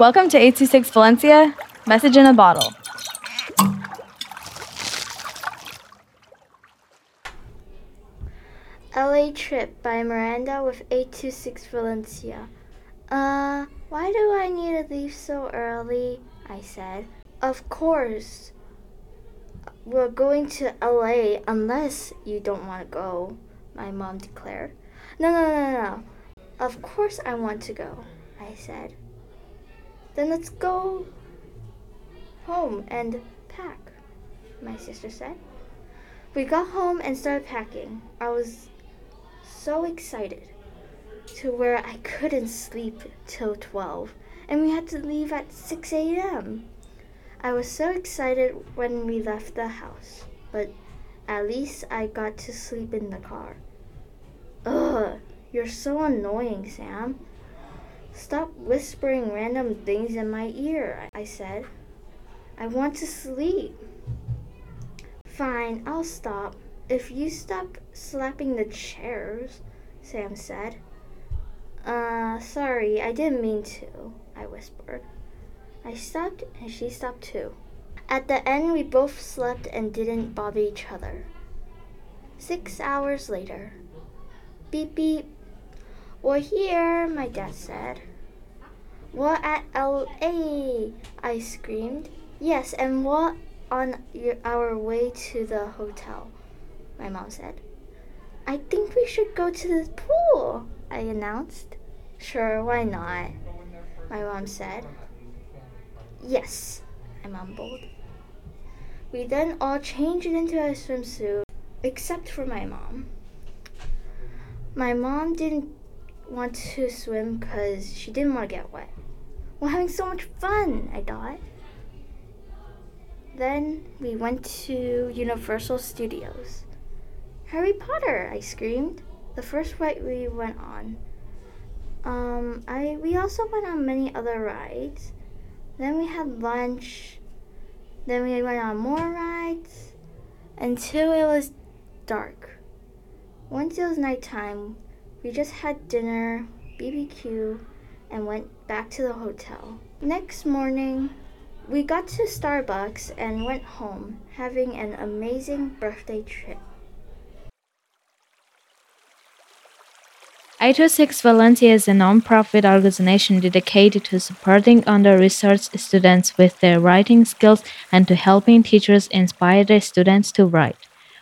Welcome to 826 Valencia, message in a bottle. LA Trip by Miranda with 826 Valencia. Uh, why do I need to leave so early? I said. Of course. We're going to LA unless you don't want to go, my mom declared. No, no, no, no. Of course I want to go, I said. Then let's go home and pack, my sister said. We got home and started packing. I was so excited to where I couldn't sleep till 12, and we had to leave at 6 a.m. I was so excited when we left the house, but at least I got to sleep in the car. Ugh, you're so annoying, Sam. Stop whispering random things in my ear, I said. I want to sleep. Fine, I'll stop. If you stop slapping the chairs, Sam said. Uh, sorry, I didn't mean to, I whispered. I stopped and she stopped too. At the end, we both slept and didn't bother each other. Six hours later. Beep beep. We're here, my dad said. We're at LA, I screamed. Yes, and we're on your, our way to the hotel, my mom said. I think we should go to the pool, I announced. Sure, why not? My mom said. Yes, I mumbled. We then all changed into a swimsuit, except for my mom. My mom didn't want to swim because she didn't want to get wet. We're having so much fun, I thought. Then we went to Universal Studios. Harry Potter, I screamed. The first ride we went on. Um, I we also went on many other rides. Then we had lunch. Then we went on more rides until it was dark. Once it was nighttime, we just had dinner, BBQ, and went back to the hotel. Next morning, we got to Starbucks and went home, having an amazing birthday trip. 826 Valencia is a non-profit organization dedicated to supporting under-researched students with their writing skills and to helping teachers inspire their students to write.